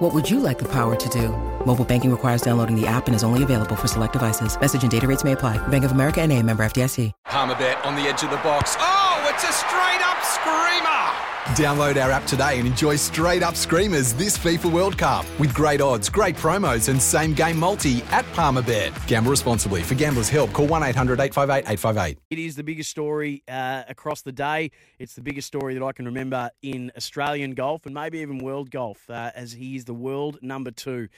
What would you like the power to do? Mobile banking requires downloading the app and is only available for select devices. Message and data rates may apply. Bank of America and a member FDIC. Palmerbet on the edge of the box. Oh, it's a straight up screamer! Download our app today and enjoy straight up screamers this FIFA World Cup with great odds, great promos, and same game multi at Palmerbet. Gamble responsibly. For gamblers' help, call 1 800 858 858. It is the biggest story uh, across the day. It's the biggest story that I can remember in Australian golf and maybe even world golf, uh, as he is the world number two.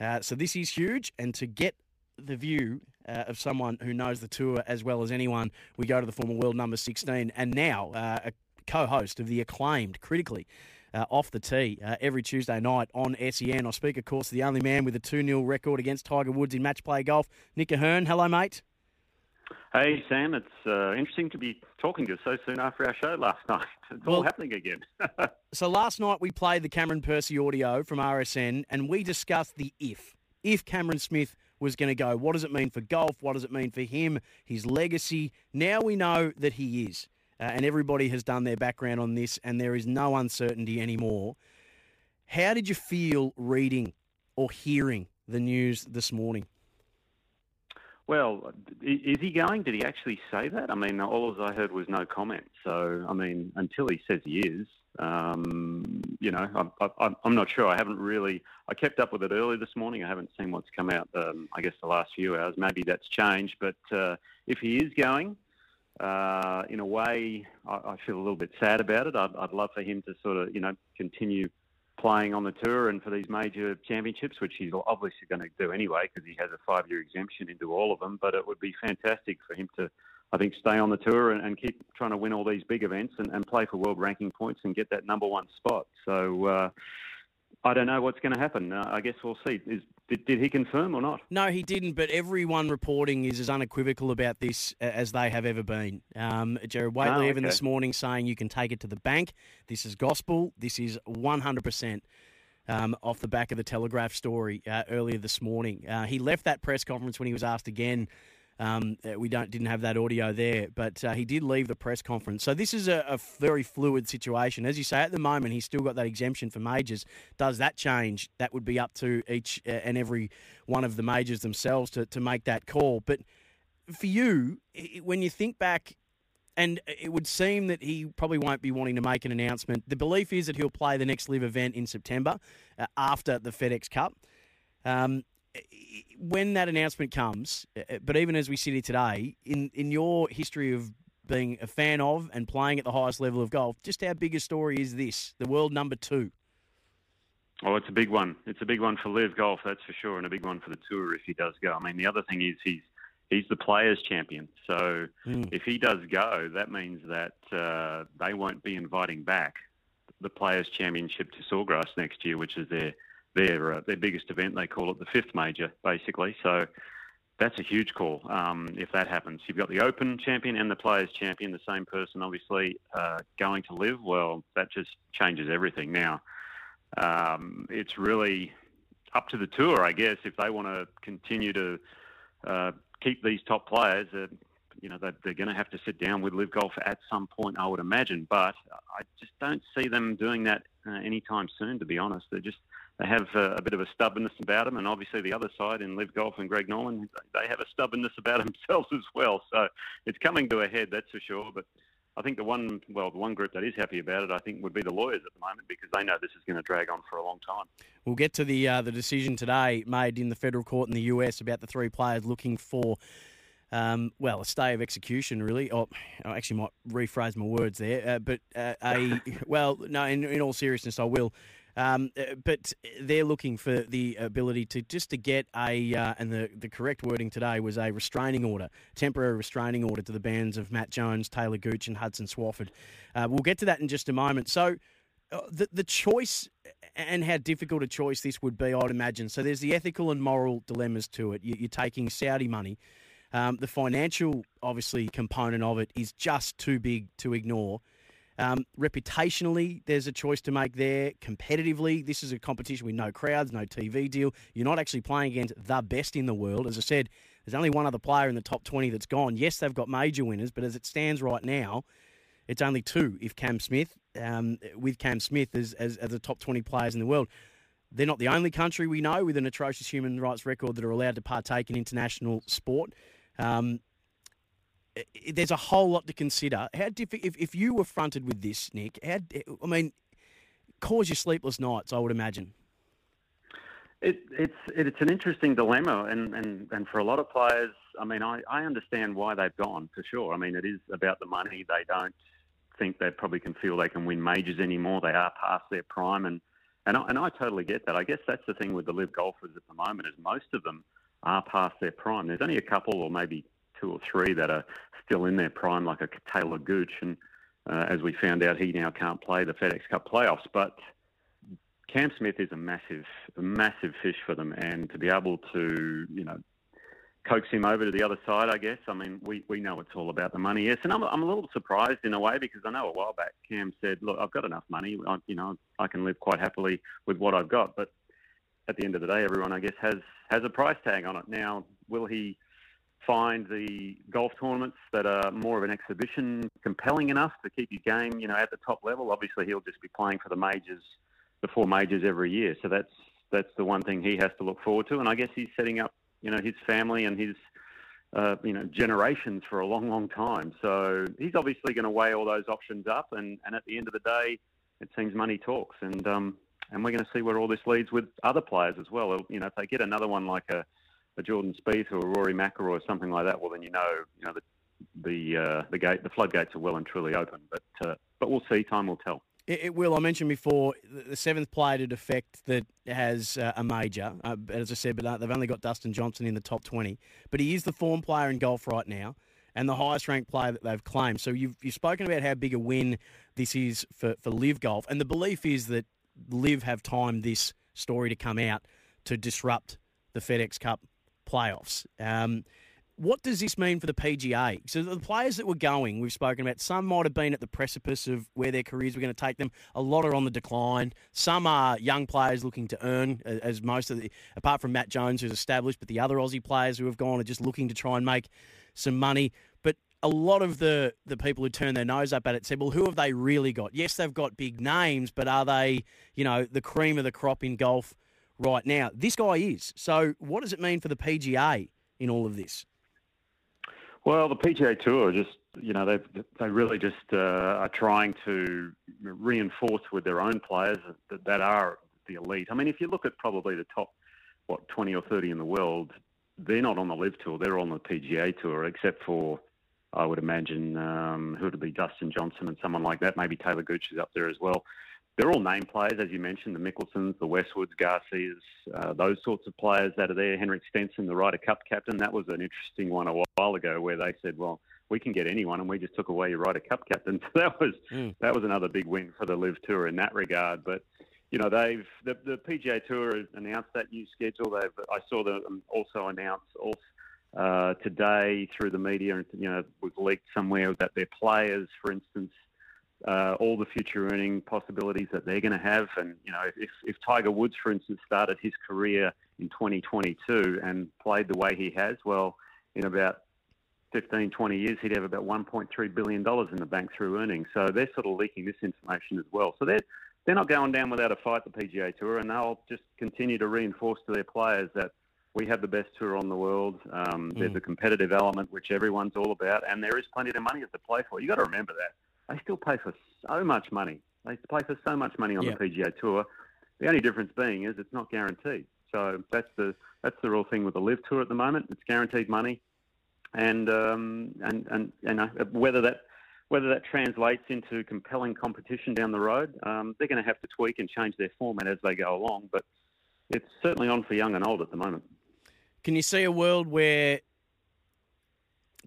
Uh, so this is huge, and to get the view uh, of someone who knows the tour as well as anyone, we go to the former world number 16, and now uh, a co-host of the acclaimed, critically. Uh, off the tee uh, every Tuesday night on SEN. I speak, of course, to the only man with a 2 0 record against Tiger Woods in match play golf, Nick O'Hern. Hello, mate. Hey, Sam. It's uh, interesting to be talking to you so soon after our show last night. It's all happening again. So last night we played the Cameron Percy audio from RSN and we discussed the if. If Cameron Smith was going to go, what does it mean for golf? What does it mean for him, his legacy? Now we know that he is. Uh, and everybody has done their background on this and there is no uncertainty anymore. How did you feel reading or hearing the news this morning? well, is he going? Did he actually say that? I mean, all I heard was no comment. So, I mean, until he says he is, um, you know, I'm, I'm, not sure. I haven't really. I kept up with it early this morning. I haven't seen what's come out. Um, I guess the last few hours. Maybe that's changed. But uh, if he is going, uh, in a way, I, I feel a little bit sad about it. I'd, I'd love for him to sort of, you know, continue playing on the tour and for these major championships, which he's obviously going to do anyway because he has a five-year exemption into all of them. But it would be fantastic for him to, I think, stay on the tour and, and keep trying to win all these big events and, and play for world ranking points and get that number one spot. So uh, I don't know what's going to happen. Uh, I guess we'll see. Is, did, did he confirm or not? No, he didn't, but everyone reporting is as unequivocal about this as they have ever been. Um, Gerard Whateley, Oh, even this morning, saying you can take it to the bank. This is gospel. This is 100% um, off the back of the Telegraph story uh, earlier this morning. Uh, he left that press conference when he was asked again. Um, uh, we don't didn't have that audio there, but uh, he did leave the press conference. So this is a, a very fluid situation, as you say. At the moment, he's still got that exemption for majors. Does that change? That would be up to each uh, and every one of the majors themselves to, to make that call. But for you, when you think back, and it would seem that he probably won't be wanting to make an announcement. The belief is that he'll play the next live event in September uh, after the FedEx Cup. Um, when that announcement comes, uh, but even as we sit here today, in, in your history of being a fan of and playing at the highest level of golf, just how big a story is this? The world number two. Oh, it's a big one. It's a big one for LIV Golf, that's for sure, and a big one for the tour if he does go. I mean, the other thing is he's he's the players' champion. So Mm. if he does go, that means that uh, they won't be inviting back the players' championship to Sawgrass next year, which is their their uh, their biggest event. They call it the fifth major, basically. So that's a huge call um, if that happens. You've got the Open champion and the Players champion, the same person, obviously, uh, going to live. Well, that just changes everything now. Um, it's really up to the tour, I guess, if they want to continue to uh, keep these top players. Uh, you know, they're, they're going to have to sit down with LIV Golf at some point, I would imagine. But I just don't see them doing that uh, anytime soon, to be honest. They're just they have uh, a bit of a stubbornness about them, and obviously the other side in LIV Golf and Greg Norman, they have a stubbornness about themselves as well. So it's coming to a head, that's for sure. But I think the one, well, the one group that is happy about it, I think, would be the lawyers at the moment because they know this is going to drag on for a long time. We'll get to the uh, the decision today made in the federal court in the US about the three players looking for, um, well, a stay of execution, really. Or I actually might rephrase my words there, uh, but uh, a well, no. In, in all seriousness, I will. Um, uh, but they're looking for the ability to just to get a uh, and the the correct wording today was a restraining order, temporary restraining order to the bands of Matt Jones, Taylor Gooch, and Hudson Swafford. Uh, we'll get to that in just a moment. So uh, the the choice and how difficult a choice this would be, I'd imagine. So there's the ethical and moral dilemmas to it. You- You're taking Saudi money Um, the financial, obviously, component of it is just too big to ignore. Um, reputationally, there's a choice to make there. Competitively, this is a competition with no crowds, no TV deal. You're not actually playing against the best in the world. As I said, there's only one other player in the top 20 that's gone. Yes, they've got major winners, but as it stands right now, it's only two if Cam Smith, um, with Cam Smith as, as, as the top 20 players in the world. They're not the only country we know with an atrocious human rights record that are allowed to partake in international sport. Um, there's a whole lot to consider. How diff- if, if you were fronted with this, Nick, how, I mean, cause you sleepless nights, I would imagine. It, it's it's an interesting dilemma, and, and, and for a lot of players, I mean, I, I understand why they've gone for sure. I mean, it is about the money. They don't think they probably can feel they can win majors anymore. They are past their prime, and and I, and I totally get that. I guess that's the thing with the live golfers at the moment is most of them are past their prime. There's only a couple, or maybe two or three, that are still in their prime, like a Taylor Gooch, and uh, as we found out, he now can't play the FedEx Cup playoffs, but Cam Smith is a massive, a massive fish for them, and to be able to, you know, coax him over to the other side, I guess. I mean, we, we know it's all about the money, yes. And I'm, I'm a little surprised in a way because I know a while back Cam said, "Look, I've got enough money. I, you know, I can live quite happily with what I've got." But at the end of the day, everyone, I guess, has has a price tag on it. Now, will he find the golf tournaments that are more of an exhibition compelling enough to keep his game, you know, at the top level? Obviously, he'll just be playing for the majors the four majors every year. So that's that's the one thing he has to look forward to. And I guess he's setting up, you know, his family and his, uh, you know, generations for a long, long time. So he's obviously going to weigh all those options up. And, and at the end of the day, it seems money talks. And um, and we're going to see where all this leads with other players as well. You know, if they get another one like a, a Jordan Spieth or a Rory McIlroy or something like that, well, then you know, you know, the the uh, the gate, the floodgates are well and truly open. But uh, but we'll see. Time will tell. It, it will. I mentioned before the seventh player to defect that has uh, a major. Uh, as I said, but uh, they've only got Dustin Johnson in the top twenty. But he is the form player in golf right now, and the highest ranked player that they've claimed. So you've you've spoken about how big a win this is for for LIV Golf, and the belief is that LIV have timed this story to come out to disrupt the FedEx Cup playoffs. Um, what does this mean for the PGA? So the players that were going, we've spoken about, some might have been at the precipice of where their careers were going to take them. A lot are on the decline. Some are young players looking to earn, as most of the, apart from Matt Jones, who's established, but the other Aussie players who have gone are just looking to try and make some money. But a lot of the, the people who turn their nose up at it said, well, who have they really got? Yes, they've got big names, but are they, you know, the cream of the crop in golf right now? This guy is. So what does it mean for the PGA in all of this? Well, the PGA Tour just, you know, they they really just uh, are trying to reinforce with their own players that, that are the elite. I mean, if you look at probably the top, what, 20 or 30 in the world, they're not on the LIV Tour, they're on the PGA Tour, except for, I would imagine, um, who would be Dustin Johnson and someone like that. Maybe Taylor Gooch is up there as well they're all name players, as you mentioned, the Mickelsons, the Westwoods, Garcias, uh, those sorts of players that are there. Henrik Stenson, the Ryder Cup captain, that was an interesting one a while ago where they said, well, we can get anyone, and we just took away your Ryder Cup captain. So that was mm. that was another big win for the LIV Tour in that regard. But you know, they've the, the PGA Tour announced that new schedule. They've I saw them also announce also uh, today through the media, and you know, was leaked somewhere that their players, for instance uh, all the future earning possibilities that they're going to have. And, you know, if, if Tiger Woods, for instance, started his career in 2022 and played the way he has, well, in about 15, 20 years, he'd have about $1.3 billion in the bank through earnings. So they're sort of leaking this information as well. So they're, they're not going down without a fight, the PGA Tour, and they'll just continue to reinforce to their players that we have the best tour on the world. Um, mm. There's a competitive element, which everyone's all about, and there is plenty of money to play for. You've got to remember that they still pay for so much money. They pay for so much money on the PGA Tour. The only difference being is it's not guaranteed. So that's the that's the real thing with the LIV Tour at the moment. It's guaranteed money, and um, and and and whether that whether that translates into compelling competition down the road, um, they're going to have to tweak and change their format as they go along. But it's certainly on for young and old at the moment. Can you see a world where?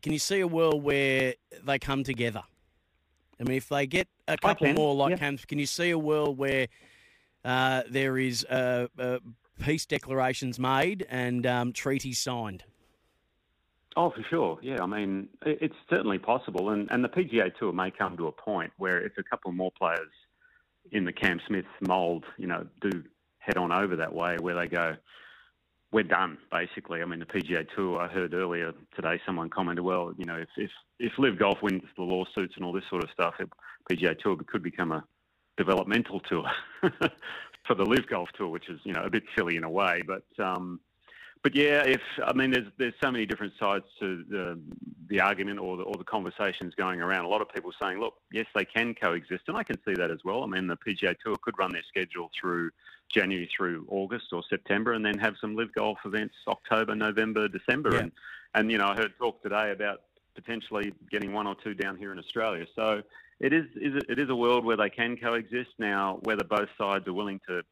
Can you see a world where they come together? I mean, if they get a couple more like yeah. Camps, can you see a world where uh, there is uh, uh, peace declarations made and um, treaties signed? Oh, for sure. Yeah, I mean, it's certainly possible, and and the PGA Tour may come to a point where if a couple more players in the Cam Smith mould, you know, do head on over that way, where they go, we're done basically. I mean, the PGA Tour. I heard earlier today someone commented, well, you know, if if if LIV Golf wins the lawsuits and all this sort of stuff, it, PGA Tour could become a developmental tour for the LIV Golf Tour, which is you know a bit silly in a way, but. Um, but yeah, if I mean, there's there's so many different sides to the the argument or the or the conversations going around. A lot of people saying, look, yes, they can coexist, and I can see that as well. I mean, the PGA Tour could run their schedule through January through August or September, and then have some live golf events October, November, December, yeah. and and you know, I heard talk today about potentially getting one or two down here in Australia. So it is, is it is a world where they can coexist. Now, whether both sides are willing to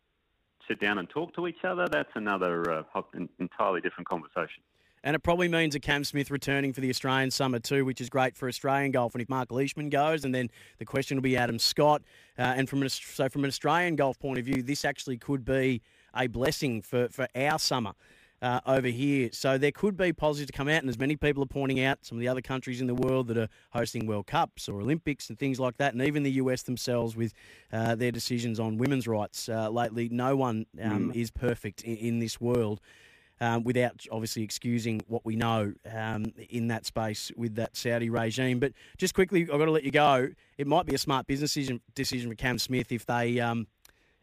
sit down and talk to each other, that's another uh, entirely different conversation. And it probably means a Cam Smith returning for the Australian summer too, which is great for Australian golf. And if Mark Leishman goes, and then the question will be Adam Scott. Uh, and from an, so from an Australian golf point of view, this actually could be a blessing for, for our summer uh, over here. So there could be positives to come out, and as many people are pointing out, some of the other countries in the world that are hosting World Cups or Olympics and things like that, and even the US themselves with uh, their decisions on women's rights uh, lately, no one um, mm. is perfect in, in this world. Um, without obviously excusing what we know um, in that space with that Saudi regime. But just quickly, I've got to let you go. It might be a smart business decision, decision for Cam Smith if they um,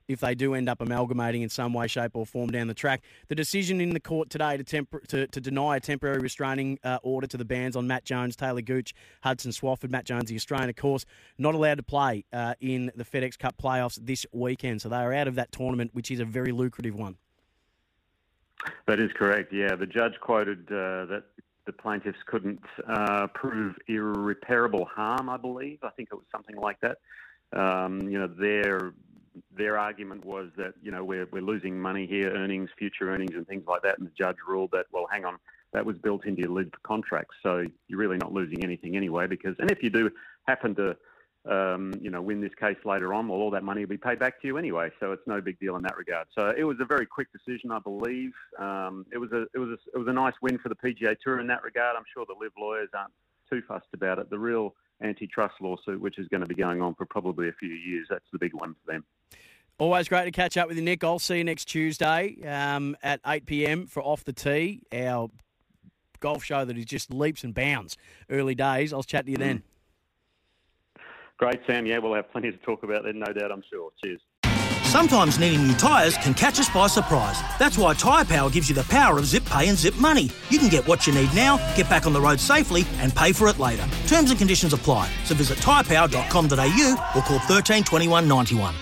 if they do end up amalgamating in some way, shape, or form down the track. The decision in the court today to, temp- to, to deny a temporary restraining uh, order to the bans on Matt Jones, Taylor Gooch, Hudson Swafford, Matt Jones, the Australian, of course, not allowed to play uh, in the FedEx Cup playoffs this weekend. So they are out of that tournament, which is a very lucrative one. That is correct. Yeah, the judge quoted uh, that the plaintiffs couldn't uh, prove irreparable harm. I believe. I think it was something like that. Um, you know, their their argument was that you know we're we're losing money here, earnings, future earnings, and things like that. And the judge ruled that well, hang on, that was built into your LIV contract, so you're really not losing anything anyway. Because and if you do happen to um, you know win this case later on, well, all that money will be paid back to you anyway. So it's no big deal in that regard. So it was a very quick decision, I believe. Um, it was a it was a, it was a nice win for the PGA Tour in that regard. I'm sure the LIV lawyers aren't too fussed about it. The real antitrust lawsuit, which is going to be going on for probably a few years. That's the big one for them. Always great to catch up with you, Nick. I'll see you next Tuesday um, at 8 p.m. for Off the Tee, our golf show that is just leaps and bounds. Early days. I'll chat to you then. Great, Sam. Yeah, we'll have plenty to talk about then, no doubt, I'm sure. Cheers. Sometimes needing new tyres can catch us by surprise. That's why Tyre Power gives you the power of zip pay and zip money. You can get what you need now, get back on the road safely, and pay for it later. Terms and conditions apply. So visit tyrepower.com.au or call 13 21 91.